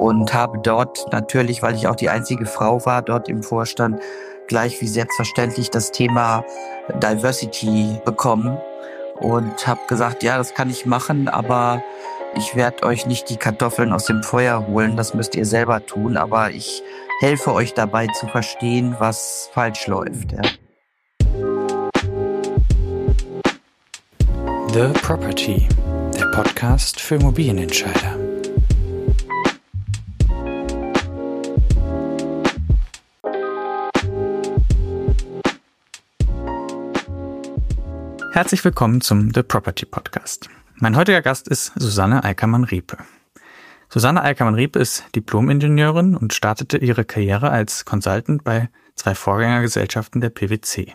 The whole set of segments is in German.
und habe dort natürlich, weil ich auch die einzige Frau war, dort im Vorstand, gleich wie selbstverständlich das Thema Diversity bekommen und habe gesagt, ja, das kann ich machen, aber ich werde euch nicht die Kartoffeln aus dem Feuer holen, das müsst ihr selber tun, aber ich helfe euch dabei zu verstehen, was falsch läuft. Ja. The Property, der Podcast für Immobilienentscheider. Herzlich willkommen zum The Property Podcast. Mein heutiger Gast ist Susanne Eickermann-Riepe. Susanne Eickermann-Riepe ist Diplom-Ingenieurin und startete ihre Karriere als Consultant bei zwei Vorgängergesellschaften der PwC.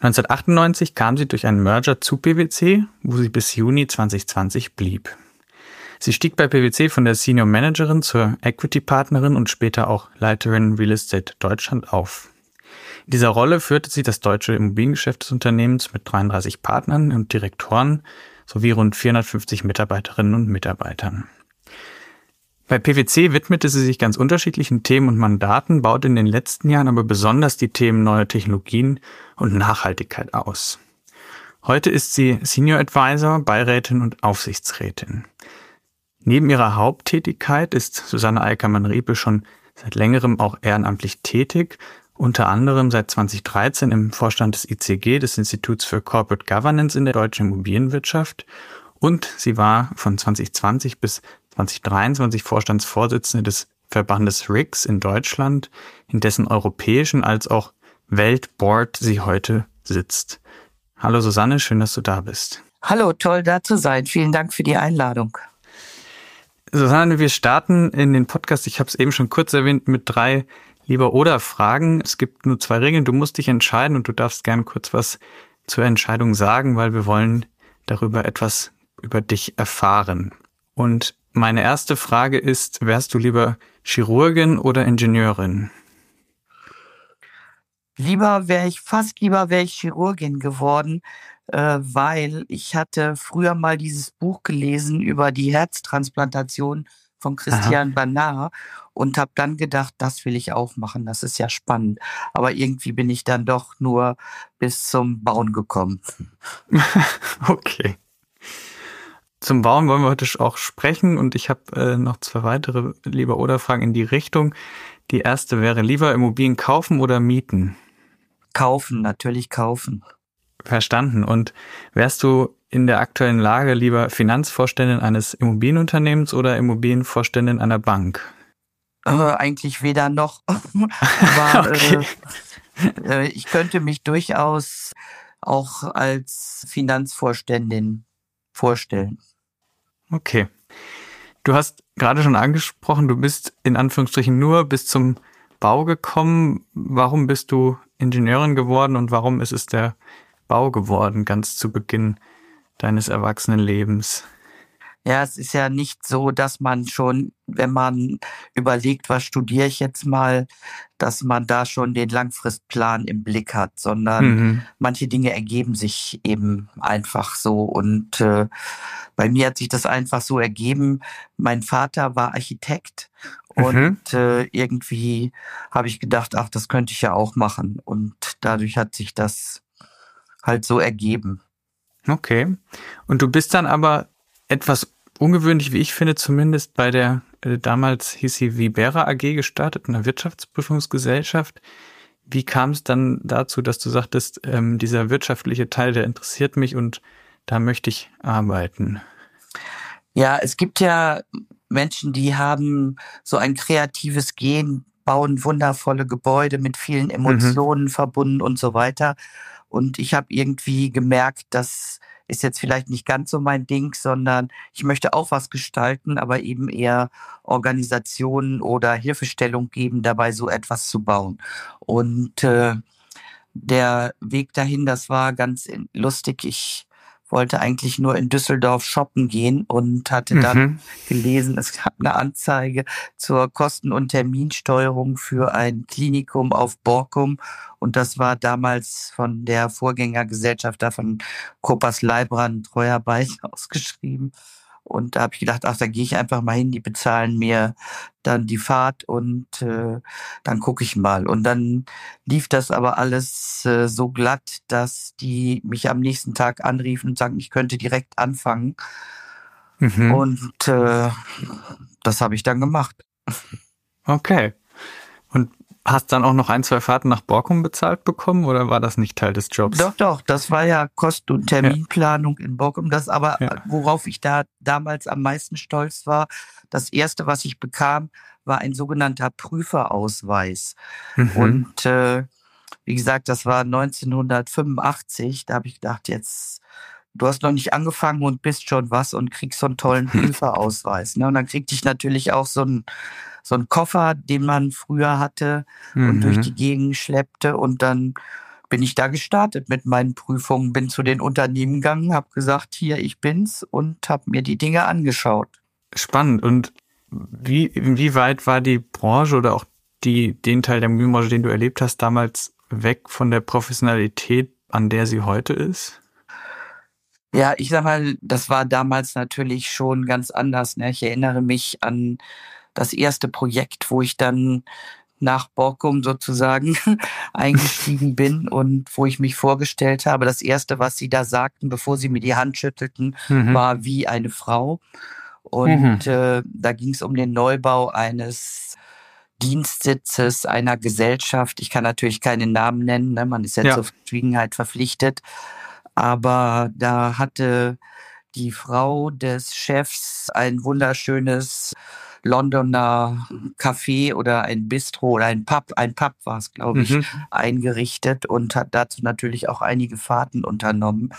1998 kam sie durch einen Merger zu PwC, wo sie bis Juni 2020 blieb. Sie stieg bei PwC von der Senior Managerin zur Equity Partnerin und später auch Leiterin Real Estate Deutschland auf. In dieser Rolle führte sie das deutsche Immobiliengeschäft des Unternehmens mit 33 Partnern und Direktoren sowie rund 450 Mitarbeiterinnen und Mitarbeitern. Bei PwC widmete sie sich ganz unterschiedlichen Themen und Mandaten, baute in den letzten Jahren aber besonders die Themen neue Technologien und Nachhaltigkeit aus. Heute ist sie Senior Advisor, Beirätin und Aufsichtsrätin. Neben ihrer Haupttätigkeit ist Susanne Eickermann-Riepe schon seit längerem auch ehrenamtlich tätig unter anderem seit 2013 im Vorstand des ICG, des Instituts für Corporate Governance in der deutschen Immobilienwirtschaft und sie war von 2020 bis 2023 Vorstandsvorsitzende des Verbandes RICS in Deutschland, in dessen europäischen als auch Weltboard sie heute sitzt. Hallo Susanne, schön, dass du da bist. Hallo, toll da zu sein. Vielen Dank für die Einladung. Susanne, wir starten in den Podcast, ich habe es eben schon kurz erwähnt, mit drei lieber oder Fragen. Es gibt nur zwei Regeln. Du musst dich entscheiden und du darfst gern kurz was zur Entscheidung sagen, weil wir wollen darüber etwas über dich erfahren. Und meine erste Frage ist, wärst du lieber Chirurgin oder Ingenieurin? Lieber wäre ich, fast lieber wäre ich Chirurgin geworden, äh, weil ich hatte früher mal dieses Buch gelesen über die Herztransplantation von Christian Aha. und habe dann gedacht, das will ich auch machen, das ist ja spannend. Aber irgendwie bin ich dann doch nur bis zum Bauen gekommen. okay. Zum Bauen wollen wir heute auch sprechen und ich habe äh, noch zwei weitere lieber oder Fragen in die Richtung. Die erste wäre lieber Immobilien kaufen oder mieten? Kaufen, natürlich kaufen. Verstanden. Und wärst du in der aktuellen Lage lieber Finanzvorständin eines Immobilienunternehmens oder Immobilienvorständin einer Bank? Äh, eigentlich weder noch. Aber okay. äh, ich könnte mich durchaus auch als Finanzvorständin vorstellen. Okay. Du hast gerade schon angesprochen, du bist in Anführungsstrichen nur bis zum Bau gekommen. Warum bist du Ingenieurin geworden und warum ist es der Bau geworden, ganz zu Beginn deines Erwachsenenlebens? Ja, es ist ja nicht so, dass man schon, wenn man überlegt, was studiere ich jetzt mal, dass man da schon den Langfristplan im Blick hat, sondern mhm. manche Dinge ergeben sich eben einfach so. Und äh, bei mir hat sich das einfach so ergeben. Mein Vater war Architekt mhm. und äh, irgendwie habe ich gedacht, ach, das könnte ich ja auch machen. Und dadurch hat sich das halt so ergeben. Okay. Und du bist dann aber etwas ungewöhnlich, wie ich finde, zumindest bei der äh, damals hieß sie Vibera AG gestartet, einer Wirtschaftsprüfungsgesellschaft. Wie kam es dann dazu, dass du sagtest, ähm, dieser wirtschaftliche Teil, der interessiert mich und da möchte ich arbeiten? Ja, es gibt ja Menschen, die haben so ein kreatives Gen, bauen wundervolle Gebäude mit vielen mhm. Emotionen mhm. verbunden und so weiter. Und ich habe irgendwie gemerkt, das ist jetzt vielleicht nicht ganz so mein Ding, sondern ich möchte auch was gestalten, aber eben eher Organisationen oder Hilfestellung geben, dabei so etwas zu bauen. Und äh, der Weg dahin, das war ganz lustig. Ich wollte eigentlich nur in Düsseldorf shoppen gehen und hatte dann mhm. gelesen, es gab eine Anzeige zur Kosten- und Terminsteuerung für ein Klinikum auf Borkum. Und das war damals von der Vorgängergesellschaft da von Koppers Leibrand Treuarbeit ausgeschrieben. Und da habe ich gedacht, ach, da gehe ich einfach mal hin, die bezahlen mir dann die Fahrt und äh, dann gucke ich mal. Und dann lief das aber alles äh, so glatt, dass die mich am nächsten Tag anriefen und sagten, ich könnte direkt anfangen. Mhm. Und äh, das habe ich dann gemacht. Okay. Hast dann auch noch ein, zwei Fahrten nach Borkum bezahlt bekommen oder war das nicht Teil des Jobs? Doch, doch, das war ja Kosten- und Terminplanung ja. in Borkum. Das aber, ja. worauf ich da damals am meisten stolz war, das erste, was ich bekam, war ein sogenannter Prüferausweis. Mhm. Und äh, wie gesagt, das war 1985. Da habe ich gedacht, jetzt du hast noch nicht angefangen und bist schon was und kriegst so einen tollen Prüferausweis. Ne? Und dann kriegte ich natürlich auch so einen, so einen Koffer, den man früher hatte mhm. und durch mhm. die Gegend schleppte. Und dann bin ich da gestartet mit meinen Prüfungen, bin zu den Unternehmen gegangen, habe gesagt, hier, ich bin's und habe mir die Dinge angeschaut. Spannend. Und wie, wie weit war die Branche oder auch die, den Teil der Mühlenbranche, den du erlebt hast, damals weg von der Professionalität, an der sie heute ist? Ja, ich sag mal, das war damals natürlich schon ganz anders. Ne? Ich erinnere mich an das erste Projekt, wo ich dann nach Borkum sozusagen eingestiegen bin und wo ich mich vorgestellt habe. Das erste, was sie da sagten, bevor sie mir die Hand schüttelten, mhm. war wie eine Frau. Und mhm. äh, da ging es um den Neubau eines Dienstsitzes einer Gesellschaft. Ich kann natürlich keinen Namen nennen, ne? man ist ja, ja. zur Verschwiegenheit verpflichtet. Aber da hatte die Frau des Chefs ein wunderschönes Londoner Café oder ein Bistro oder ein Pub, ein Pub war es, glaube ich, mhm. eingerichtet und hat dazu natürlich auch einige Fahrten unternommen.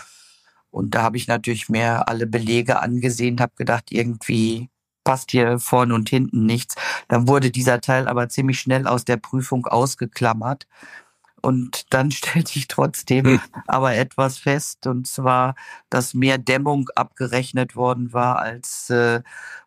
Und da habe ich natürlich mehr alle Belege angesehen, habe gedacht, irgendwie passt hier vorne und hinten nichts. Dann wurde dieser Teil aber ziemlich schnell aus der Prüfung ausgeklammert. Und dann stellte ich trotzdem hm. aber etwas fest, und zwar, dass mehr Dämmung abgerechnet worden war als äh,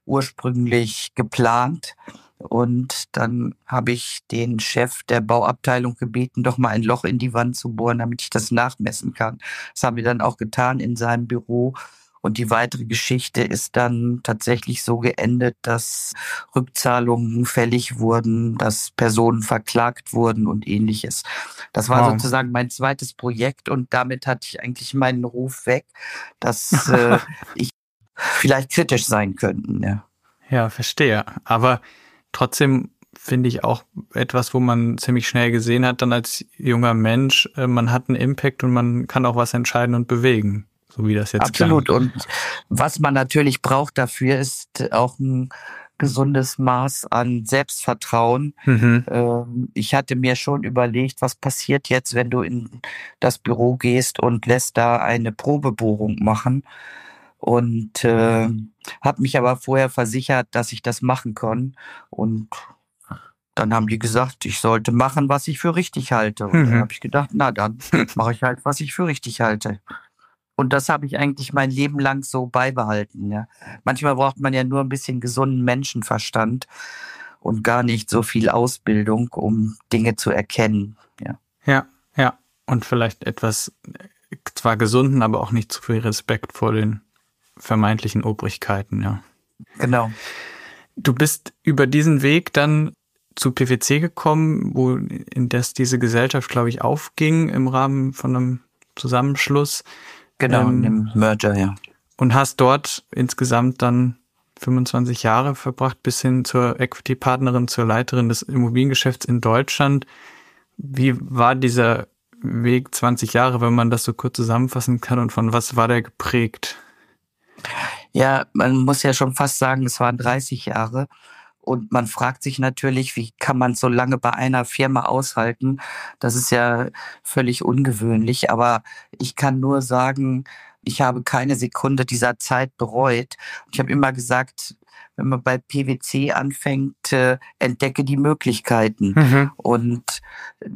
ursprünglich geplant. Und dann habe ich den Chef der Bauabteilung gebeten, doch mal ein Loch in die Wand zu bohren, damit ich das nachmessen kann. Das haben wir dann auch getan in seinem Büro. Und die weitere Geschichte ist dann tatsächlich so geendet, dass Rückzahlungen fällig wurden, dass Personen verklagt wurden und ähnliches. Das war wow. sozusagen mein zweites Projekt und damit hatte ich eigentlich meinen Ruf weg, dass äh, ich vielleicht kritisch sein könnten. Ja. ja, verstehe. Aber trotzdem finde ich auch etwas, wo man ziemlich schnell gesehen hat, dann als junger Mensch, äh, man hat einen Impact und man kann auch was entscheiden und bewegen so wie das jetzt Absolut. Klang. Und was man natürlich braucht dafür, ist auch ein gesundes Maß an Selbstvertrauen. Mhm. Ähm, ich hatte mir schon überlegt, was passiert jetzt, wenn du in das Büro gehst und lässt da eine Probebohrung machen. Und äh, habe mich aber vorher versichert, dass ich das machen kann. Und dann haben die gesagt, ich sollte machen, was ich für richtig halte. Und mhm. dann habe ich gedacht, na dann mache ich halt, was ich für richtig halte. Und das habe ich eigentlich mein Leben lang so beibehalten. Ja. Manchmal braucht man ja nur ein bisschen gesunden Menschenverstand und gar nicht so viel Ausbildung, um Dinge zu erkennen. Ja, ja, ja. Und vielleicht etwas zwar gesunden, aber auch nicht zu viel Respekt vor den vermeintlichen Obrigkeiten, ja. Genau. Du bist über diesen Weg dann zu PwC gekommen, wo in das diese Gesellschaft, glaube ich, aufging im Rahmen von einem Zusammenschluss. Genau, ähm, im Merger, ja. Und hast dort insgesamt dann 25 Jahre verbracht, bis hin zur Equity-Partnerin, zur Leiterin des Immobiliengeschäfts in Deutschland. Wie war dieser Weg 20 Jahre, wenn man das so kurz zusammenfassen kann und von was war der geprägt? Ja, man muss ja schon fast sagen, es waren 30 Jahre. Und man fragt sich natürlich, wie kann man so lange bei einer Firma aushalten? Das ist ja völlig ungewöhnlich. Aber ich kann nur sagen, ich habe keine Sekunde dieser Zeit bereut. Ich habe immer gesagt, wenn man bei PwC anfängt, äh, entdecke die Möglichkeiten. Mhm. Und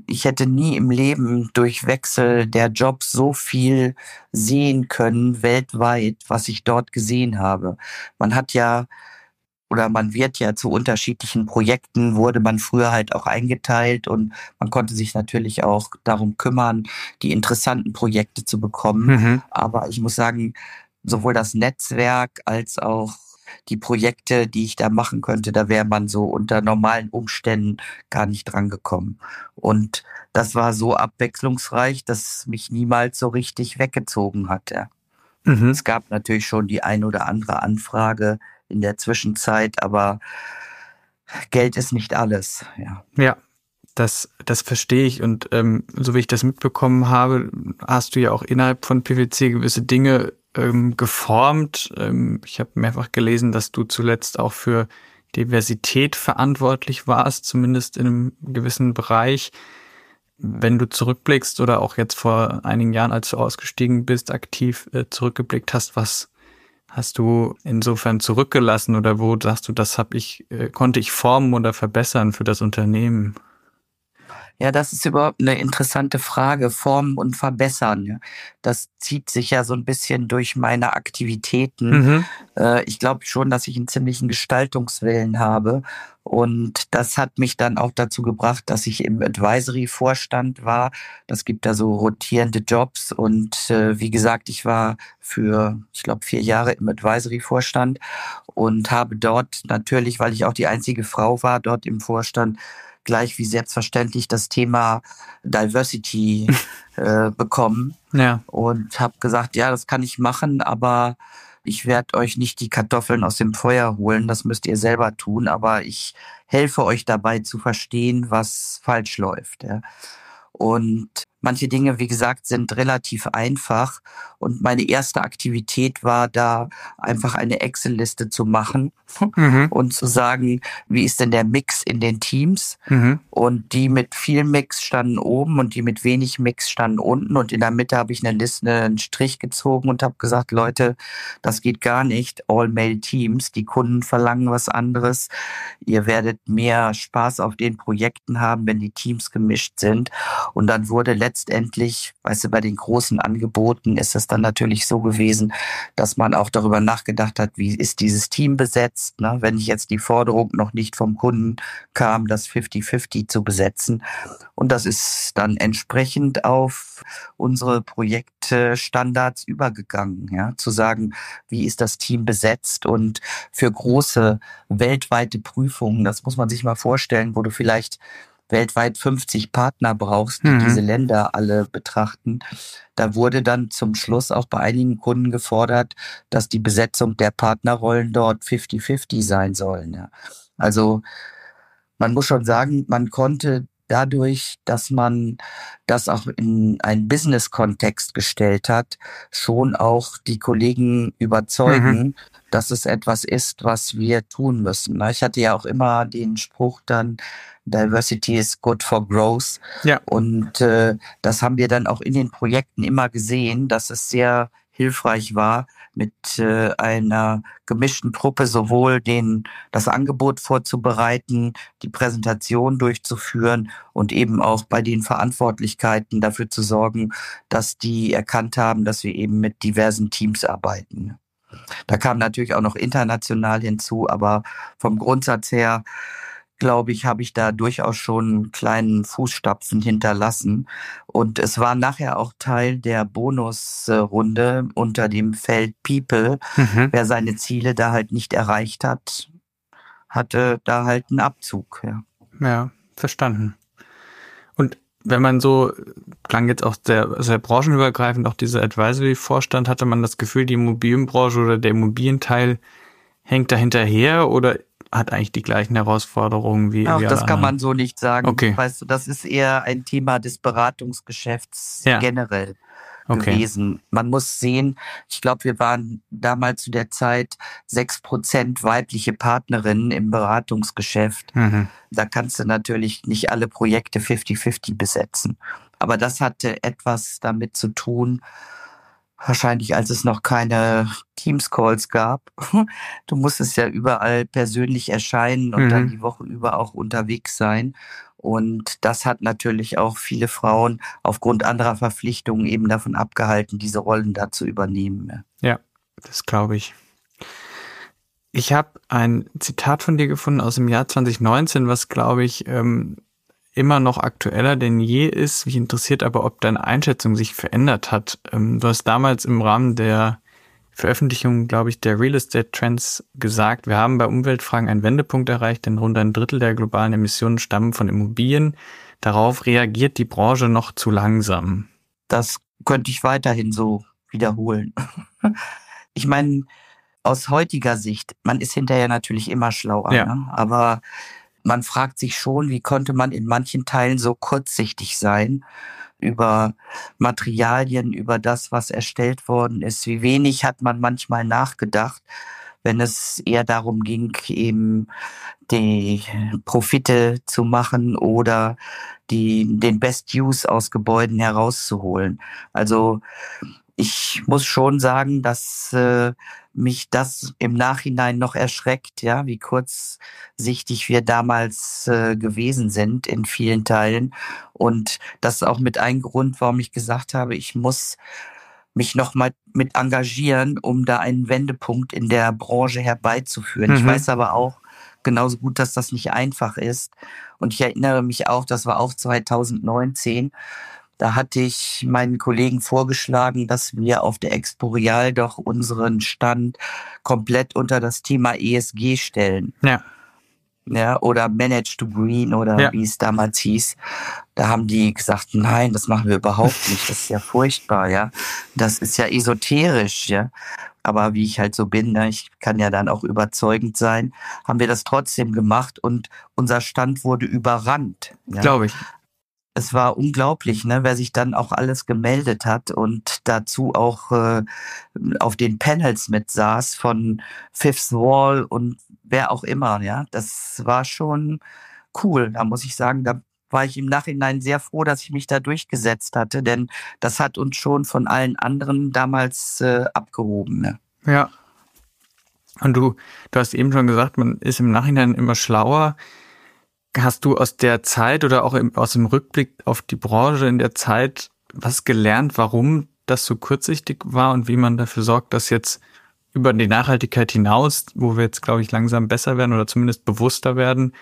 ich hätte nie im Leben durch Wechsel der Jobs so viel sehen können weltweit, was ich dort gesehen habe. Man hat ja oder man wird ja zu unterschiedlichen Projekten, wurde man früher halt auch eingeteilt und man konnte sich natürlich auch darum kümmern, die interessanten Projekte zu bekommen. Mhm. Aber ich muss sagen, sowohl das Netzwerk als auch die Projekte, die ich da machen könnte, da wäre man so unter normalen Umständen gar nicht dran gekommen. Und das war so abwechslungsreich, dass mich niemals so richtig weggezogen hat. Ja. Mhm. Es gab natürlich schon die ein oder andere Anfrage in der Zwischenzeit, aber Geld ist nicht alles. Ja. Ja. Das, das verstehe ich und ähm, so wie ich das mitbekommen habe, hast du ja auch innerhalb von PwC gewisse Dinge ähm, geformt. Ähm, ich habe mehrfach gelesen, dass du zuletzt auch für Diversität verantwortlich warst, zumindest in einem gewissen Bereich. Wenn du zurückblickst oder auch jetzt vor einigen Jahren, als du ausgestiegen bist, aktiv äh, zurückgeblickt hast, was hast du insofern zurückgelassen oder wo sagst du, das habe ich, äh, konnte ich formen oder verbessern für das Unternehmen? Ja, das ist überhaupt eine interessante Frage. Formen und verbessern. Das zieht sich ja so ein bisschen durch meine Aktivitäten. Mhm. Äh, ich glaube schon, dass ich einen ziemlichen Gestaltungswillen habe. Und das hat mich dann auch dazu gebracht, dass ich im Advisory-Vorstand war. Das gibt da so rotierende Jobs. Und äh, wie gesagt, ich war für, ich glaube, vier Jahre im Advisory-Vorstand und habe dort natürlich, weil ich auch die einzige Frau war, dort im Vorstand, gleich wie selbstverständlich das Thema Diversity äh, bekommen. Ja. Und habe gesagt, ja, das kann ich machen, aber ich werde euch nicht die Kartoffeln aus dem Feuer holen, das müsst ihr selber tun, aber ich helfe euch dabei zu verstehen, was falsch läuft. Ja. Und manche Dinge, wie gesagt, sind relativ einfach. Und meine erste Aktivität war da einfach eine Excel-Liste zu machen mhm. und zu sagen, wie ist denn der Mix in den Teams? Mhm. Und die mit viel Mix standen oben und die mit wenig Mix standen unten. Und in der Mitte habe ich eine Liste, einen Strich gezogen und habe gesagt, Leute, das geht gar nicht. All-Mail-Teams, die Kunden verlangen was anderes. Ihr werdet mehr Spaß auf den Projekten haben, wenn die Teams gemischt sind. Und dann wurde letztendlich, weißt du, bei den großen Angeboten ist es dann natürlich so gewesen, dass man auch darüber nachgedacht hat, wie ist dieses Team besetzt, ne? wenn ich jetzt die Forderung noch nicht vom Kunden kam, das 50-50 zu besetzen. Und das ist dann entsprechend auf unsere Projektstandards übergegangen, ja, zu sagen, wie ist das Team besetzt und für große weltweite Prüfungen, das muss man sich mal vorstellen, wo du vielleicht weltweit 50 Partner brauchst, die mhm. diese Länder alle betrachten. Da wurde dann zum Schluss auch bei einigen Kunden gefordert, dass die Besetzung der Partnerrollen dort 50-50 sein sollen. Ja. Also man muss schon sagen, man konnte dadurch, dass man das auch in einen Business-Kontext gestellt hat, schon auch die Kollegen überzeugen, mhm. dass es etwas ist, was wir tun müssen. Ich hatte ja auch immer den Spruch dann, Diversity is good for growth. Ja. Und äh, das haben wir dann auch in den Projekten immer gesehen, dass es sehr hilfreich war, mit äh, einer gemischten Truppe sowohl den, das Angebot vorzubereiten, die Präsentation durchzuführen und eben auch bei den Verantwortlichkeiten dafür zu sorgen, dass die erkannt haben, dass wir eben mit diversen Teams arbeiten. Da kam natürlich auch noch international hinzu, aber vom Grundsatz her glaube ich, habe ich da durchaus schon einen kleinen Fußstapfen hinterlassen. Und es war nachher auch Teil der Bonusrunde unter dem Feld People. Mhm. Wer seine Ziele da halt nicht erreicht hat, hatte da halt einen Abzug. Ja, ja verstanden. Und wenn man so, klang jetzt auch sehr, sehr branchenübergreifend, auch dieser Advisory-Vorstand, hatte man das Gefühl, die Immobilienbranche oder der Immobilienteil hängt da hinterher oder hat eigentlich die gleichen Herausforderungen wie. Auch das kann man so nicht sagen. Okay. Weißt du, das ist eher ein Thema des Beratungsgeschäfts ja. generell okay. gewesen. Man muss sehen, ich glaube, wir waren damals zu der Zeit sechs Prozent weibliche Partnerinnen im Beratungsgeschäft. Mhm. Da kannst du natürlich nicht alle Projekte 50-50 besetzen. Aber das hatte etwas damit zu tun, wahrscheinlich als es noch keine Teams-Calls gab. Du musstest ja überall persönlich erscheinen und mhm. dann die Woche über auch unterwegs sein. Und das hat natürlich auch viele Frauen aufgrund anderer Verpflichtungen eben davon abgehalten, diese Rollen da zu übernehmen. Ja, das glaube ich. Ich habe ein Zitat von dir gefunden aus dem Jahr 2019, was, glaube ich, ähm, immer noch aktueller denn je ist. Mich interessiert aber, ob deine Einschätzung sich verändert hat. Ähm, du hast damals im Rahmen der Veröffentlichung, glaube ich, der Real Estate Trends gesagt, wir haben bei Umweltfragen einen Wendepunkt erreicht, denn rund ein Drittel der globalen Emissionen stammen von Immobilien. Darauf reagiert die Branche noch zu langsam. Das könnte ich weiterhin so wiederholen. Ich meine, aus heutiger Sicht, man ist hinterher natürlich immer schlauer, ja. ne? aber man fragt sich schon, wie konnte man in manchen Teilen so kurzsichtig sein über Materialien, über das, was erstellt worden ist. Wie wenig hat man manchmal nachgedacht, wenn es eher darum ging, eben die Profite zu machen oder die, den Best Use aus Gebäuden herauszuholen. Also ich muss schon sagen, dass äh, mich das im Nachhinein noch erschreckt, ja, wie kurzsichtig wir damals äh, gewesen sind in vielen Teilen. Und das ist auch mit ein Grund, warum ich gesagt habe, ich muss mich noch mal mit engagieren, um da einen Wendepunkt in der Branche herbeizuführen. Mhm. Ich weiß aber auch genauso gut, dass das nicht einfach ist. Und ich erinnere mich auch, das war auch 2019, da hatte ich meinen Kollegen vorgeschlagen, dass wir auf der Exporeal doch unseren Stand komplett unter das Thema ESG stellen. Ja. Ja, oder Manage to Green oder ja. wie es damals hieß. Da haben die gesagt, nein, das machen wir überhaupt nicht. Das ist ja furchtbar, ja. Das ist ja esoterisch, ja. Aber wie ich halt so bin, ne, ich kann ja dann auch überzeugend sein, haben wir das trotzdem gemacht und unser Stand wurde überrannt. Ja? Glaube ich es war unglaublich, ne, wer sich dann auch alles gemeldet hat und dazu auch äh, auf den Panels mit saß von Fifth Wall und wer auch immer, ja. Das war schon cool. Da muss ich sagen, da war ich im Nachhinein sehr froh, dass ich mich da durchgesetzt hatte, denn das hat uns schon von allen anderen damals äh, abgehoben. Ne? Ja. Und du, du hast eben schon gesagt, man ist im Nachhinein immer schlauer. Hast du aus der Zeit oder auch im, aus dem Rückblick auf die Branche in der Zeit was gelernt, warum das so kurzsichtig war und wie man dafür sorgt, dass jetzt über die Nachhaltigkeit hinaus, wo wir jetzt, glaube ich, langsam besser werden oder zumindest bewusster werden,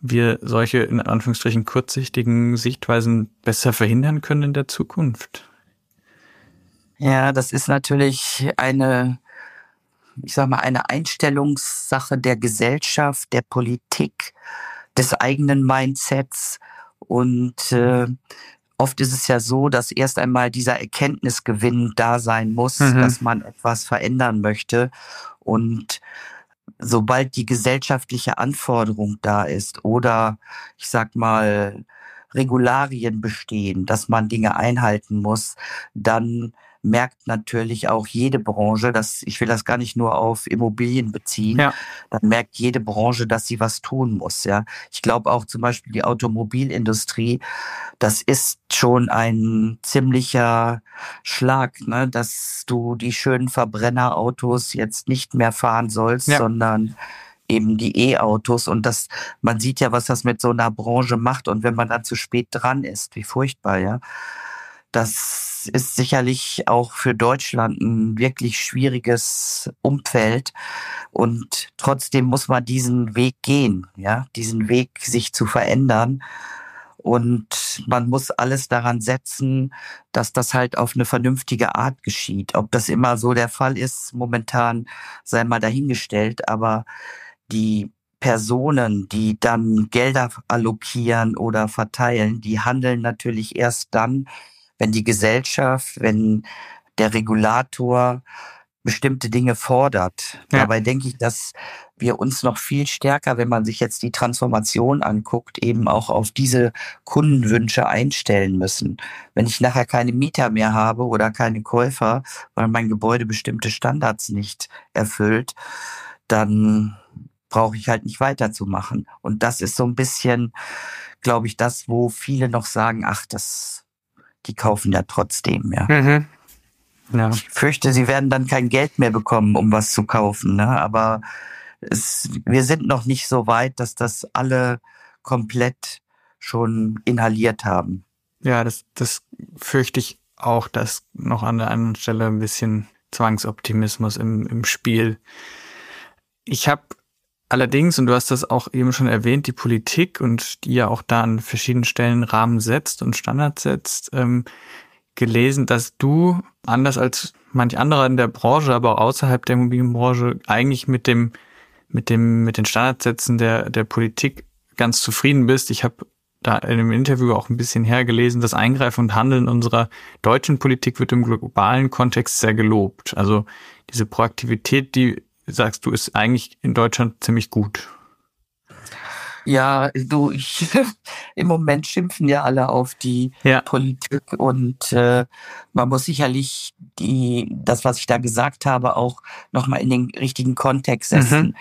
wir solche in Anführungsstrichen kurzsichtigen Sichtweisen besser verhindern können in der Zukunft? Ja, das ist natürlich eine, ich sag mal, eine Einstellungssache der Gesellschaft, der Politik, des eigenen Mindsets. Und äh, oft ist es ja so, dass erst einmal dieser Erkenntnisgewinn da sein muss, mhm. dass man etwas verändern möchte. Und sobald die gesellschaftliche Anforderung da ist oder ich sag mal Regularien bestehen, dass man Dinge einhalten muss, dann merkt natürlich auch jede Branche, dass ich will das gar nicht nur auf Immobilien beziehen, ja. dann merkt jede Branche, dass sie was tun muss. Ja, ich glaube auch zum Beispiel die Automobilindustrie, das ist schon ein ziemlicher Schlag, ne, dass du die schönen Verbrennerautos jetzt nicht mehr fahren sollst, ja. sondern eben die E-Autos und das, man sieht ja, was das mit so einer Branche macht und wenn man dann zu spät dran ist, wie furchtbar, ja. Das ist sicherlich auch für Deutschland ein wirklich schwieriges Umfeld. Und trotzdem muss man diesen Weg gehen, ja, diesen Weg sich zu verändern. Und man muss alles daran setzen, dass das halt auf eine vernünftige Art geschieht. Ob das immer so der Fall ist, momentan sei mal dahingestellt. Aber die Personen, die dann Gelder allokieren oder verteilen, die handeln natürlich erst dann, wenn die Gesellschaft, wenn der Regulator bestimmte Dinge fordert. Ja. Dabei denke ich, dass wir uns noch viel stärker, wenn man sich jetzt die Transformation anguckt, eben auch auf diese Kundenwünsche einstellen müssen. Wenn ich nachher keine Mieter mehr habe oder keine Käufer, weil mein Gebäude bestimmte Standards nicht erfüllt, dann brauche ich halt nicht weiterzumachen. Und das ist so ein bisschen, glaube ich, das, wo viele noch sagen, ach, das die kaufen ja trotzdem, ja. Mhm. ja. Ich fürchte, sie werden dann kein Geld mehr bekommen, um was zu kaufen, ne? aber es, wir sind noch nicht so weit, dass das alle komplett schon inhaliert haben. Ja, das, das fürchte ich auch, dass noch an der anderen Stelle ein bisschen Zwangsoptimismus im, im Spiel. Ich habe Allerdings, und du hast das auch eben schon erwähnt, die Politik und die ja auch da an verschiedenen Stellen Rahmen setzt und Standards setzt, ähm, gelesen, dass du, anders als manch anderer in der Branche, aber auch außerhalb der Immobilienbranche, eigentlich mit dem, mit dem, mit den Standardsätzen der, der Politik ganz zufrieden bist. Ich habe da in einem Interview auch ein bisschen hergelesen, das Eingreifen und Handeln unserer deutschen Politik wird im globalen Kontext sehr gelobt. Also diese Proaktivität, die sagst du, ist eigentlich in Deutschland ziemlich gut. Ja, du, ich, im Moment schimpfen ja alle auf die ja. Politik und äh, man muss sicherlich die, das, was ich da gesagt habe, auch nochmal in den richtigen Kontext setzen. Mhm.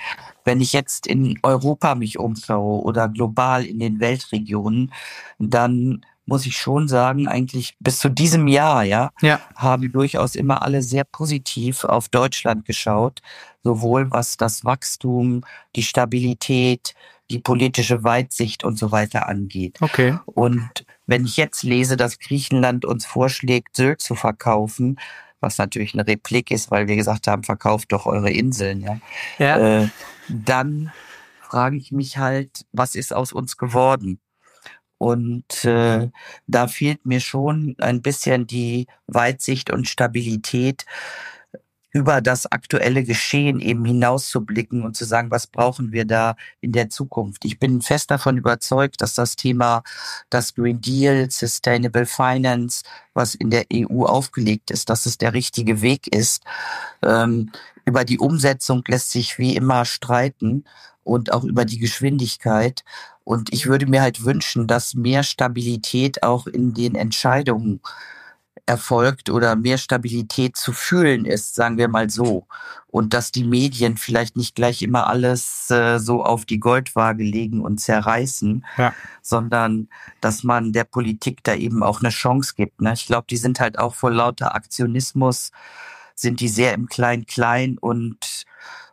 Wenn ich jetzt in Europa mich umschaue oder global in den Weltregionen, dann muss ich schon sagen, eigentlich bis zu diesem Jahr, ja, ja, haben durchaus immer alle sehr positiv auf Deutschland geschaut, sowohl was das Wachstum, die Stabilität, die politische Weitsicht und so weiter angeht. Okay. Und wenn ich jetzt lese, dass Griechenland uns vorschlägt, Sylt zu verkaufen, was natürlich eine Replik ist, weil wir gesagt haben, verkauft doch eure Inseln, ja. ja. Äh, dann frage ich mich halt, was ist aus uns geworden? Und äh, da fehlt mir schon ein bisschen die Weitsicht und Stabilität, über das aktuelle Geschehen eben hinauszublicken und zu sagen, was brauchen wir da in der Zukunft. Ich bin fest davon überzeugt, dass das Thema, das Green Deal, Sustainable Finance, was in der EU aufgelegt ist, dass es der richtige Weg ist. Ähm, über die Umsetzung lässt sich wie immer streiten und auch über die Geschwindigkeit. Und ich würde mir halt wünschen, dass mehr Stabilität auch in den Entscheidungen erfolgt oder mehr Stabilität zu fühlen ist, sagen wir mal so. Und dass die Medien vielleicht nicht gleich immer alles äh, so auf die Goldwaage legen und zerreißen, ja. sondern dass man der Politik da eben auch eine Chance gibt. Ne? Ich glaube, die sind halt auch vor lauter Aktionismus, sind die sehr im Klein-Klein und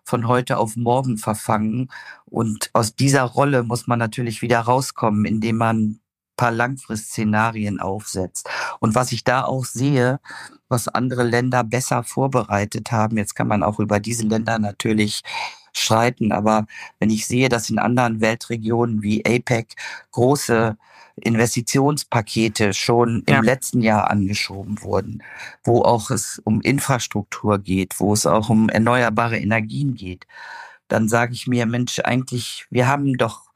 von heute auf morgen verfangen. Und aus dieser Rolle muss man natürlich wieder rauskommen, indem man paar Langfristszenarien aufsetzt. Und was ich da auch sehe, was andere Länder besser vorbereitet haben, jetzt kann man auch über diese Länder natürlich streiten, aber wenn ich sehe, dass in anderen Weltregionen wie APEC große Investitionspakete schon ja. im letzten Jahr angeschoben wurden, wo auch es um Infrastruktur geht, wo es auch um erneuerbare Energien geht, dann sage ich mir, Mensch, eigentlich, wir haben doch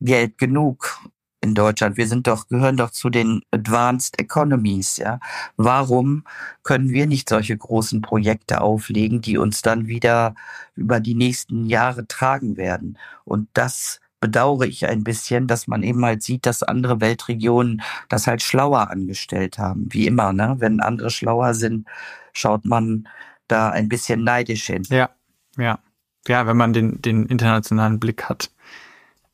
Geld genug in Deutschland. Wir sind doch, gehören doch zu den Advanced Economies, ja. Warum können wir nicht solche großen Projekte auflegen, die uns dann wieder über die nächsten Jahre tragen werden? Und das bedauere ich ein bisschen, dass man eben halt sieht, dass andere Weltregionen das halt schlauer angestellt haben. Wie immer, ne? Wenn andere schlauer sind, schaut man da ein bisschen neidisch hin. Ja, ja. Ja, wenn man den, den internationalen Blick hat.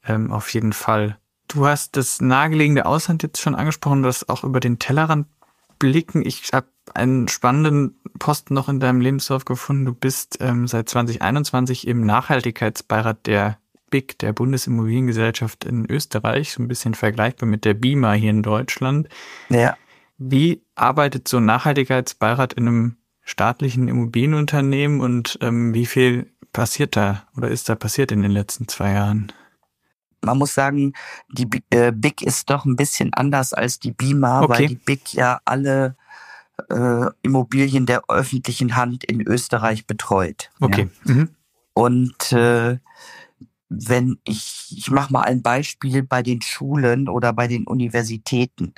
Ähm, auf jeden Fall. Du hast das nahegelegene Ausland jetzt schon angesprochen, das auch über den Tellerrand blicken. Ich habe einen spannenden Posten noch in deinem Lebenslauf gefunden. Du bist ähm, seit 2021 im Nachhaltigkeitsbeirat der BIC, der Bundesimmobiliengesellschaft in Österreich, so ein bisschen vergleichbar mit der BIMA hier in Deutschland. Ja. Wie arbeitet so ein Nachhaltigkeitsbeirat in einem staatlichen Immobilienunternehmen und ähm, wie viel passiert da oder ist da passiert in den letzten zwei Jahren? Man muss sagen, die äh, Big ist doch ein bisschen anders als die Bima, okay. weil die Big ja alle äh, Immobilien der öffentlichen Hand in Österreich betreut. Okay. Ja. Mhm. Und äh, wenn ich, ich mache mal ein Beispiel bei den Schulen oder bei den Universitäten.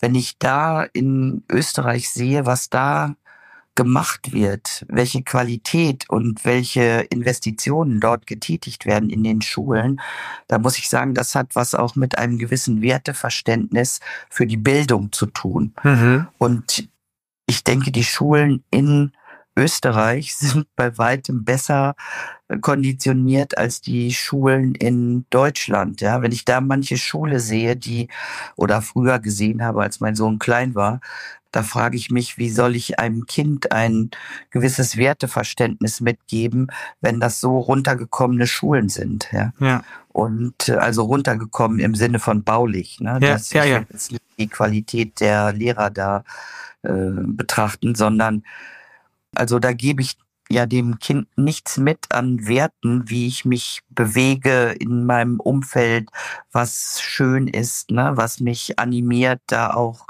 Wenn ich da in Österreich sehe, was da gemacht wird, welche Qualität und welche Investitionen dort getätigt werden in den Schulen, da muss ich sagen, das hat was auch mit einem gewissen Werteverständnis für die Bildung zu tun. Mhm. Und ich denke, die Schulen in Österreich sind bei weitem besser konditioniert als die Schulen in Deutschland. Ja, wenn ich da manche Schule sehe, die oder früher gesehen habe, als mein Sohn klein war, da frage ich mich, wie soll ich einem Kind ein gewisses Werteverständnis mitgeben, wenn das so runtergekommene Schulen sind. Ja. ja. Und äh, also runtergekommen im Sinne von baulich, ne? Ja, dass ja, ja. die Qualität der Lehrer da äh, betrachten, sondern also da gebe ich ja dem Kind nichts mit an Werten, wie ich mich bewege in meinem Umfeld, was schön ist, ne, was mich animiert, da auch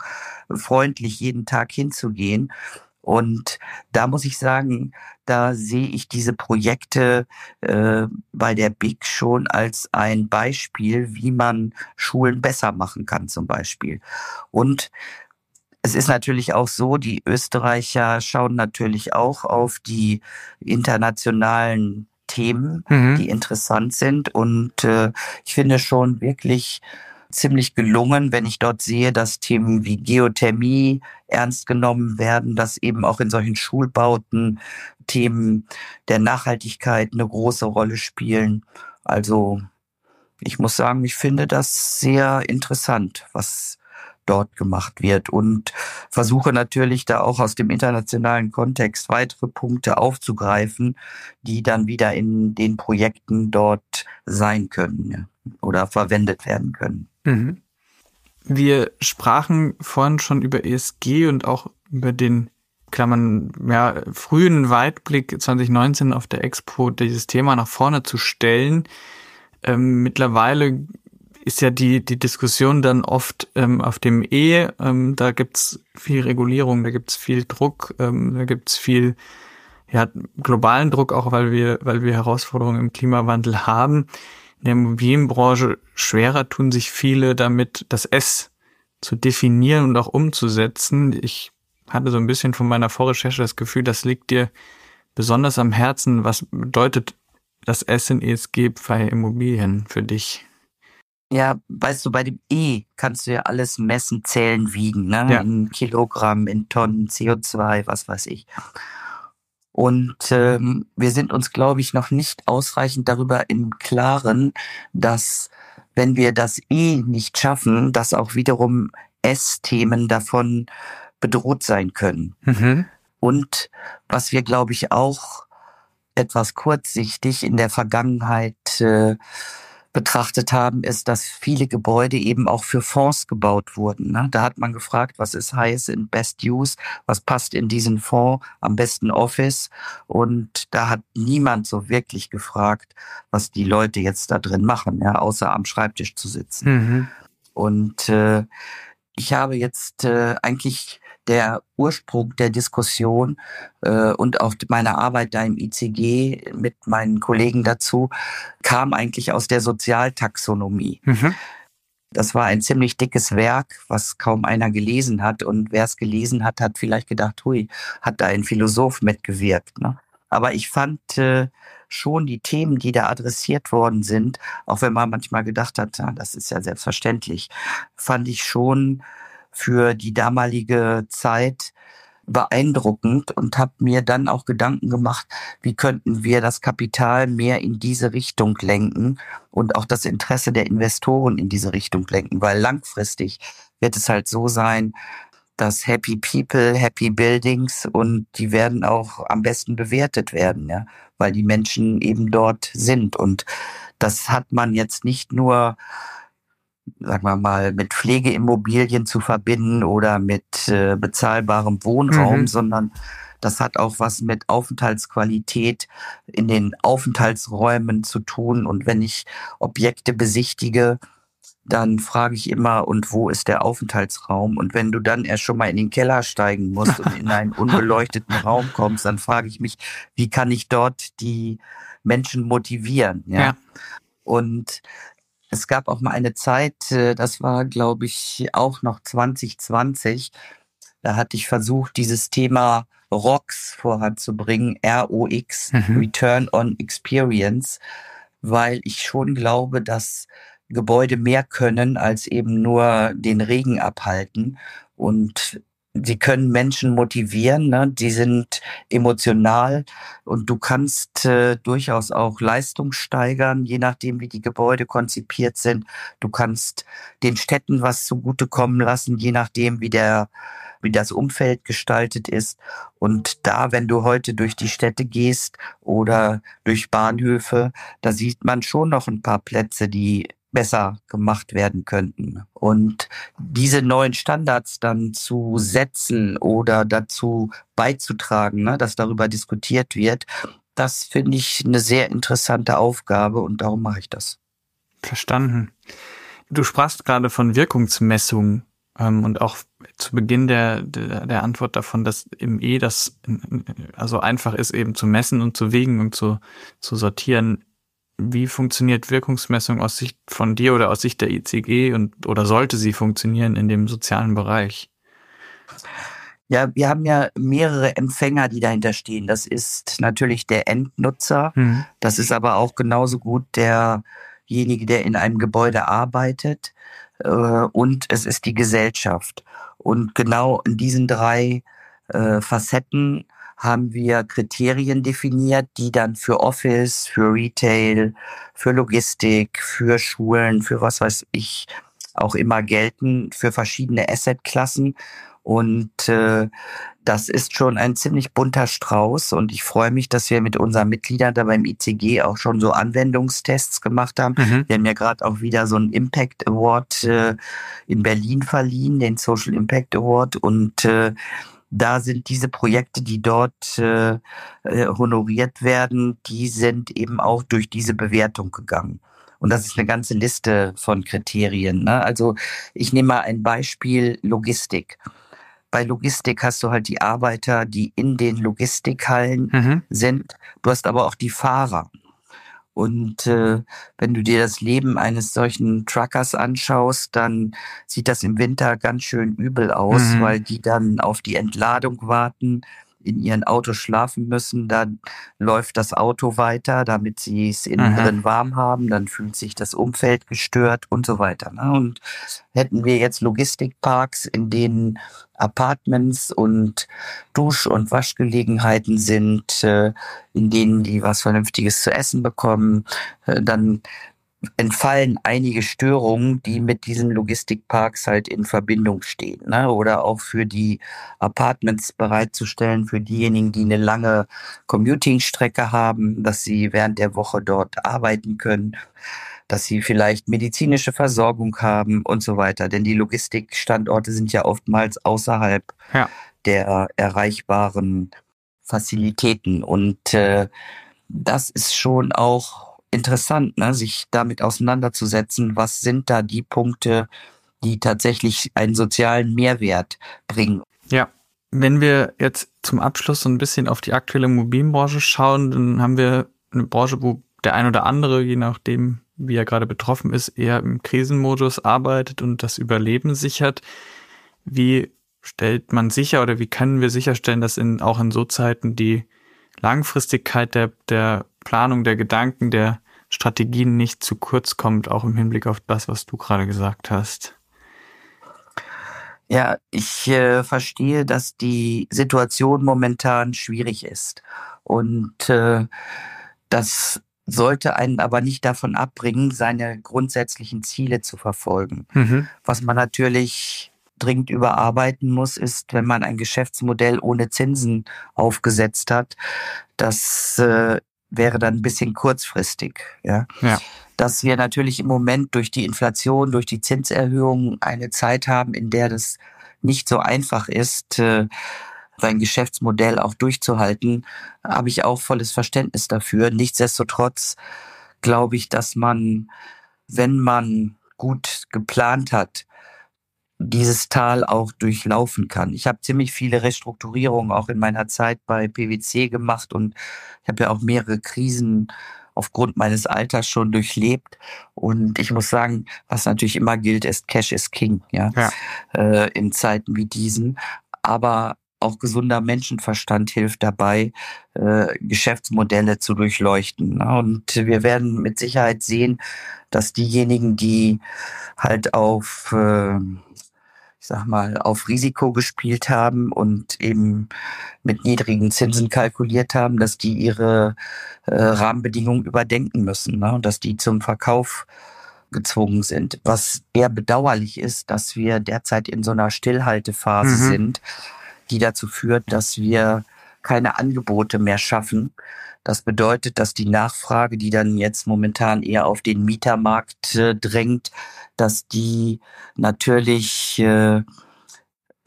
freundlich jeden Tag hinzugehen. Und da muss ich sagen, da sehe ich diese Projekte äh, bei der BIC schon als ein Beispiel, wie man Schulen besser machen kann zum Beispiel. Und es ist natürlich auch so, die Österreicher schauen natürlich auch auf die internationalen Themen, mhm. die interessant sind. Und äh, ich finde schon wirklich ziemlich gelungen, wenn ich dort sehe, dass Themen wie Geothermie ernst genommen werden, dass eben auch in solchen Schulbauten Themen der Nachhaltigkeit eine große Rolle spielen. Also ich muss sagen, ich finde das sehr interessant, was dort gemacht wird und versuche natürlich da auch aus dem internationalen Kontext weitere Punkte aufzugreifen, die dann wieder in den Projekten dort sein können oder verwendet werden können. Mhm. Wir sprachen vorhin schon über ESG und auch über den Klammern, ja, frühen Weitblick 2019 auf der Expo, dieses Thema nach vorne zu stellen. Ähm, mittlerweile ist ja die, die Diskussion dann oft ähm, auf dem E, ähm, da gibt's viel Regulierung, da gibt's viel Druck, ähm, da gibt's viel ja, globalen Druck, auch weil wir, weil wir Herausforderungen im Klimawandel haben in der Immobilienbranche schwerer tun sich viele damit, das S zu definieren und auch umzusetzen. Ich hatte so ein bisschen von meiner Vorrecherche das Gefühl, das liegt dir besonders am Herzen. Was bedeutet das S in ESG bei Immobilien für dich? Ja, weißt du, bei dem E kannst du ja alles messen, zählen, wiegen, ne? Ja. In Kilogramm, in Tonnen, CO2, was weiß ich. Und ähm, wir sind uns, glaube ich, noch nicht ausreichend darüber im Klaren, dass wenn wir das E nicht schaffen, dass auch wiederum S-Themen davon bedroht sein können. Mhm. Und was wir, glaube ich, auch etwas kurzsichtig in der Vergangenheit äh, betrachtet haben, ist, dass viele Gebäude eben auch für Fonds gebaut wurden. Ne? Da hat man gefragt, was ist Highest in Best Use, was passt in diesen Fonds, am besten Office. Und da hat niemand so wirklich gefragt, was die Leute jetzt da drin machen, ja, außer am Schreibtisch zu sitzen. Mhm. Und äh, ich habe jetzt äh, eigentlich der Ursprung der Diskussion äh, und auch meine Arbeit da im ICG mit meinen Kollegen dazu kam eigentlich aus der Sozialtaxonomie. Mhm. Das war ein ziemlich dickes Werk, was kaum einer gelesen hat. Und wer es gelesen hat, hat vielleicht gedacht, hui, hat da ein Philosoph mitgewirkt. Ne? Aber ich fand äh, schon die Themen, die da adressiert worden sind, auch wenn man manchmal gedacht hat, ja, das ist ja selbstverständlich, fand ich schon für die damalige Zeit beeindruckend und habe mir dann auch Gedanken gemacht, wie könnten wir das Kapital mehr in diese Richtung lenken und auch das Interesse der Investoren in diese Richtung lenken, weil langfristig wird es halt so sein, dass Happy People, Happy Buildings und die werden auch am besten bewertet werden, ja, weil die Menschen eben dort sind. Und das hat man jetzt nicht nur sagen wir mal, mit Pflegeimmobilien zu verbinden oder mit äh, bezahlbarem Wohnraum, mhm. sondern das hat auch was mit Aufenthaltsqualität in den Aufenthaltsräumen zu tun. Und wenn ich Objekte besichtige, dann frage ich immer, und wo ist der Aufenthaltsraum? Und wenn du dann erst schon mal in den Keller steigen musst und in einen unbeleuchteten Raum kommst, dann frage ich mich, wie kann ich dort die Menschen motivieren? Ja. ja. Und es gab auch mal eine Zeit, äh, das war, glaube ich, auch noch 2020. Da hatte ich versucht, dieses Thema ROX voranzubringen, ROX, mhm. Return on Experience, weil ich schon glaube, dass Gebäude mehr können als eben nur den Regen abhalten. Und sie können Menschen motivieren, ne? die sind emotional und du kannst äh, durchaus auch Leistung steigern, je nachdem, wie die Gebäude konzipiert sind. Du kannst den Städten was zugutekommen lassen, je nachdem, wie der wie das Umfeld gestaltet ist. Und da, wenn du heute durch die Städte gehst oder durch Bahnhöfe, da sieht man schon noch ein paar Plätze, die besser gemacht werden könnten. Und diese neuen Standards dann zu setzen oder dazu beizutragen, ne, dass darüber diskutiert wird, das finde ich eine sehr interessante Aufgabe und darum mache ich das. Verstanden. Du sprachst gerade von Wirkungsmessung. ähm, und auch zu Beginn der, der, der Antwort davon, dass im E das also einfach ist, eben zu messen und zu wiegen und zu, zu sortieren. Wie funktioniert Wirkungsmessung aus Sicht von dir oder aus Sicht der ICG und oder sollte sie funktionieren in dem sozialen Bereich? Ja, wir haben ja mehrere Empfänger, die dahinter stehen. Das ist natürlich der Endnutzer. Mhm. Das ist aber auch genauso gut derjenige, der in einem Gebäude arbeitet. Äh, und es ist die Gesellschaft. Und genau in diesen drei äh, Facetten haben wir Kriterien definiert, die dann für Office, für Retail, für Logistik, für Schulen, für was weiß ich auch immer gelten, für verschiedene Assetklassen. Und äh, das ist schon ein ziemlich bunter Strauß und ich freue mich, dass wir mit unseren Mitgliedern da beim ICG auch schon so Anwendungstests gemacht haben. Mhm. Wir haben ja gerade auch wieder so einen Impact Award äh, in Berlin verliehen, den Social Impact Award und äh, da sind diese Projekte, die dort äh, äh honoriert werden, die sind eben auch durch diese Bewertung gegangen. Und das ist eine ganze Liste von Kriterien. Ne? Also ich nehme mal ein Beispiel Logistik bei Logistik hast du halt die Arbeiter, die in den Logistikhallen mhm. sind. Du hast aber auch die Fahrer. Und äh, wenn du dir das Leben eines solchen Truckers anschaust, dann sieht das im Winter ganz schön übel aus, mhm. weil die dann auf die Entladung warten, in ihren Autos schlafen müssen, dann läuft das Auto weiter, damit sie es innen drin warm haben, dann fühlt sich das Umfeld gestört und so weiter. Ne? Und hätten wir jetzt Logistikparks, in denen Apartments und Dusch- und Waschgelegenheiten sind, äh, in denen die was Vernünftiges zu essen bekommen, äh, dann entfallen einige Störungen, die mit diesen Logistikparks halt in Verbindung stehen. Ne? Oder auch für die Apartments bereitzustellen, für diejenigen, die eine lange Commuting-Strecke haben, dass sie während der Woche dort arbeiten können, dass sie vielleicht medizinische Versorgung haben und so weiter. Denn die Logistikstandorte sind ja oftmals außerhalb ja. der erreichbaren Facilitäten. Und äh, das ist schon auch interessant, ne, sich damit auseinanderzusetzen, was sind da die Punkte, die tatsächlich einen sozialen Mehrwert bringen. Ja. Wenn wir jetzt zum Abschluss so ein bisschen auf die aktuelle Immobilienbranche schauen, dann haben wir eine Branche, wo der ein oder andere, je nachdem, wie er gerade betroffen ist, eher im Krisenmodus arbeitet und das Überleben sichert. Wie stellt man sicher oder wie können wir sicherstellen, dass in, auch in so Zeiten die Langfristigkeit der, der Planung der Gedanken, der Strategien nicht zu kurz kommt, auch im Hinblick auf das, was du gerade gesagt hast. Ja, ich äh, verstehe, dass die Situation momentan schwierig ist. Und äh, das sollte einen aber nicht davon abbringen, seine grundsätzlichen Ziele zu verfolgen. Mhm. Was man natürlich dringend überarbeiten muss, ist, wenn man ein Geschäftsmodell ohne Zinsen aufgesetzt hat, das äh, wäre dann ein bisschen kurzfristig. Ja? ja. Dass wir natürlich im Moment durch die Inflation, durch die Zinserhöhung eine Zeit haben, in der das nicht so einfach ist, äh, sein Geschäftsmodell auch durchzuhalten, habe ich auch volles Verständnis dafür. Nichtsdestotrotz glaube ich, dass man, wenn man gut geplant hat, dieses Tal auch durchlaufen kann. Ich habe ziemlich viele Restrukturierungen auch in meiner Zeit bei PwC gemacht und ich habe ja auch mehrere Krisen aufgrund meines Alters schon durchlebt. Und ich muss sagen, was natürlich immer gilt, ist Cash is King, ja, ja. Äh, in Zeiten wie diesen. Aber auch gesunder Menschenverstand hilft dabei, äh, Geschäftsmodelle zu durchleuchten. Und wir werden mit Sicherheit sehen, dass diejenigen, die halt auf äh, sag mal, auf Risiko gespielt haben und eben mit niedrigen Zinsen kalkuliert haben, dass die ihre äh, Rahmenbedingungen überdenken müssen ne? und dass die zum Verkauf gezwungen sind. Was eher bedauerlich ist, dass wir derzeit in so einer Stillhaltephase mhm. sind, die dazu führt, dass wir keine Angebote mehr schaffen. Das bedeutet, dass die Nachfrage, die dann jetzt momentan eher auf den Mietermarkt äh, drängt, dass die natürlich äh,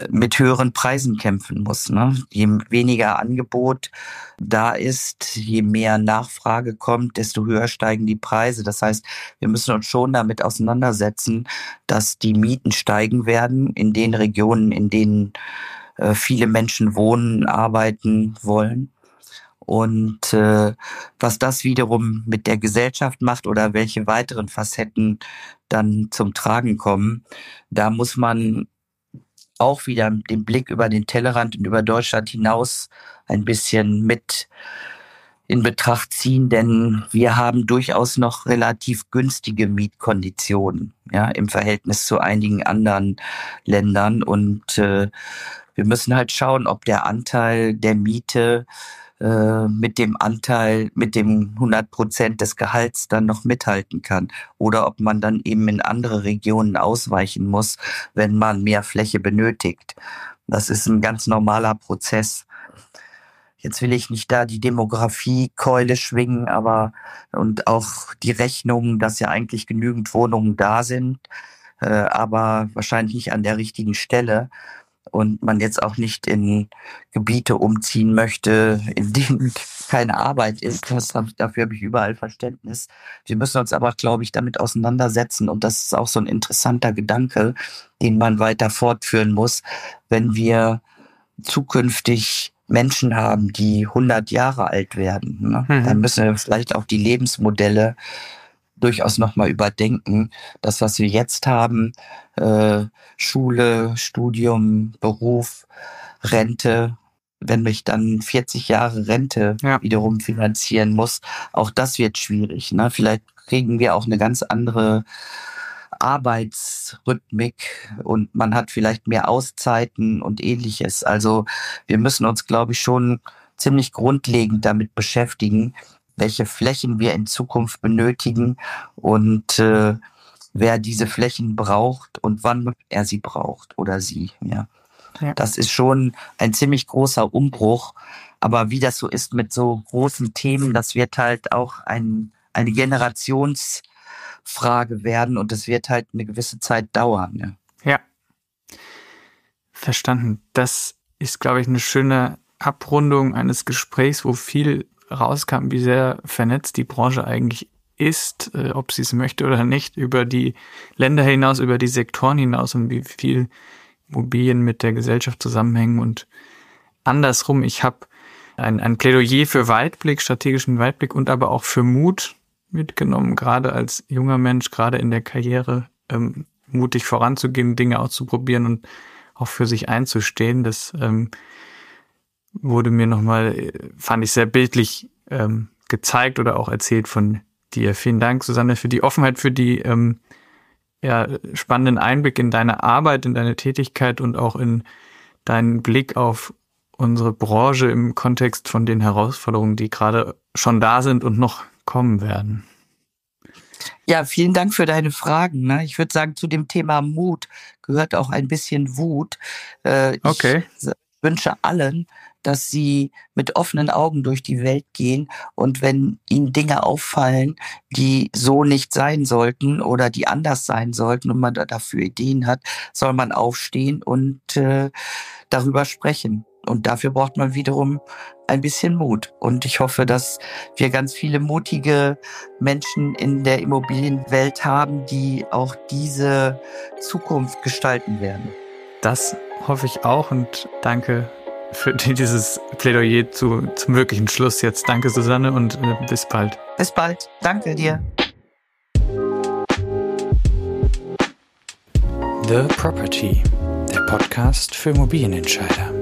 mit höheren Preisen kämpfen muss. Ne? Je weniger Angebot da ist, je mehr Nachfrage kommt, desto höher steigen die Preise. Das heißt, wir müssen uns schon damit auseinandersetzen, dass die Mieten steigen werden in den Regionen, in denen äh, viele Menschen wohnen, arbeiten wollen. Und äh, was das wiederum mit der Gesellschaft macht oder welche weiteren Facetten dann zum Tragen kommen, da muss man auch wieder den Blick über den Tellerrand und über Deutschland hinaus ein bisschen mit in Betracht ziehen, denn wir haben durchaus noch relativ günstige Mietkonditionen, ja, im Verhältnis zu einigen anderen Ländern und äh, wir müssen halt schauen, ob der Anteil der Miete äh, mit dem Anteil, mit dem 100 Prozent des Gehalts dann noch mithalten kann. Oder ob man dann eben in andere Regionen ausweichen muss, wenn man mehr Fläche benötigt. Das ist ein ganz normaler Prozess. Jetzt will ich nicht da die Demografie-Keule schwingen, aber und auch die Rechnung, dass ja eigentlich genügend Wohnungen da sind, äh, aber wahrscheinlich nicht an der richtigen Stelle und man jetzt auch nicht in Gebiete umziehen möchte, in denen keine Arbeit ist. Das, dafür habe ich überall Verständnis. Wir müssen uns aber, glaube ich, damit auseinandersetzen und das ist auch so ein interessanter Gedanke, den man weiter fortführen muss, wenn wir zukünftig Menschen haben, die 100 Jahre alt werden. Ne? Mhm. Dann müssen wir vielleicht auch die Lebensmodelle durchaus nochmal überdenken. Das, was wir jetzt haben, äh, Schule, Studium, Beruf, Rente, wenn mich dann 40 Jahre Rente ja. wiederum finanzieren muss, auch das wird schwierig. Ne? Vielleicht kriegen wir auch eine ganz andere Arbeitsrhythmik und man hat vielleicht mehr Auszeiten und ähnliches. Also wir müssen uns, glaube ich, schon ziemlich grundlegend damit beschäftigen, welche Flächen wir in Zukunft benötigen und äh, wer diese Flächen braucht und wann er sie braucht oder sie. Ja. ja. Das ist schon ein ziemlich großer Umbruch. Aber wie das so ist mit so großen Themen, das wird halt auch ein, eine Generationsfrage werden und es wird halt eine gewisse Zeit dauern. Ja. ja. Verstanden. Das ist, glaube ich, eine schöne Abrundung eines Gesprächs, wo viel rauskam, wie sehr vernetzt die Branche eigentlich ist, äh, ob sie es möchte oder nicht, über die Länder hinaus, über die Sektoren hinaus und wie viel Immobilien mit der Gesellschaft zusammenhängen und andersrum. Ich habe ein, ein Plädoyer für Weitblick, strategischen Weitblick und aber auch für Mut mitgenommen, gerade als junger Mensch, gerade in der Karriere, ähm, mutig voranzugehen, Dinge auszuprobieren und auch für sich einzustehen. Das ähm, wurde mir nochmal, äh, fand ich sehr bildlich ähm, gezeigt oder auch erzählt von dir. Vielen Dank, Susanne, für die Offenheit, für die ähm, ja, spannenden Einblick in deine Arbeit, in deine Tätigkeit und auch in deinen Blick auf unsere Branche im Kontext von den Herausforderungen, die gerade schon da sind und noch kommen werden. Ja, vielen Dank für deine Fragen. Ne? Ich würde sagen, zu dem Thema Mut gehört auch ein bisschen Wut. Äh, okay. Ich wünsche allen, dass sie mit offenen Augen durch die Welt gehen und wenn ihnen Dinge auffallen, die so nicht sein sollten oder die anders sein sollten und man dafür Ideen hat, soll man aufstehen und äh, darüber sprechen. Und dafür braucht man wiederum ein bisschen Mut. Und ich hoffe, dass wir ganz viele mutige Menschen in der Immobilienwelt haben, die auch diese Zukunft gestalten werden. Das hoffe ich auch und danke für dieses Plädoyer zu, zum wirklichen Schluss jetzt. Danke, Susanne, und äh, bis bald. Bis bald. Danke dir. The Property, der Podcast für Immobilienentscheider.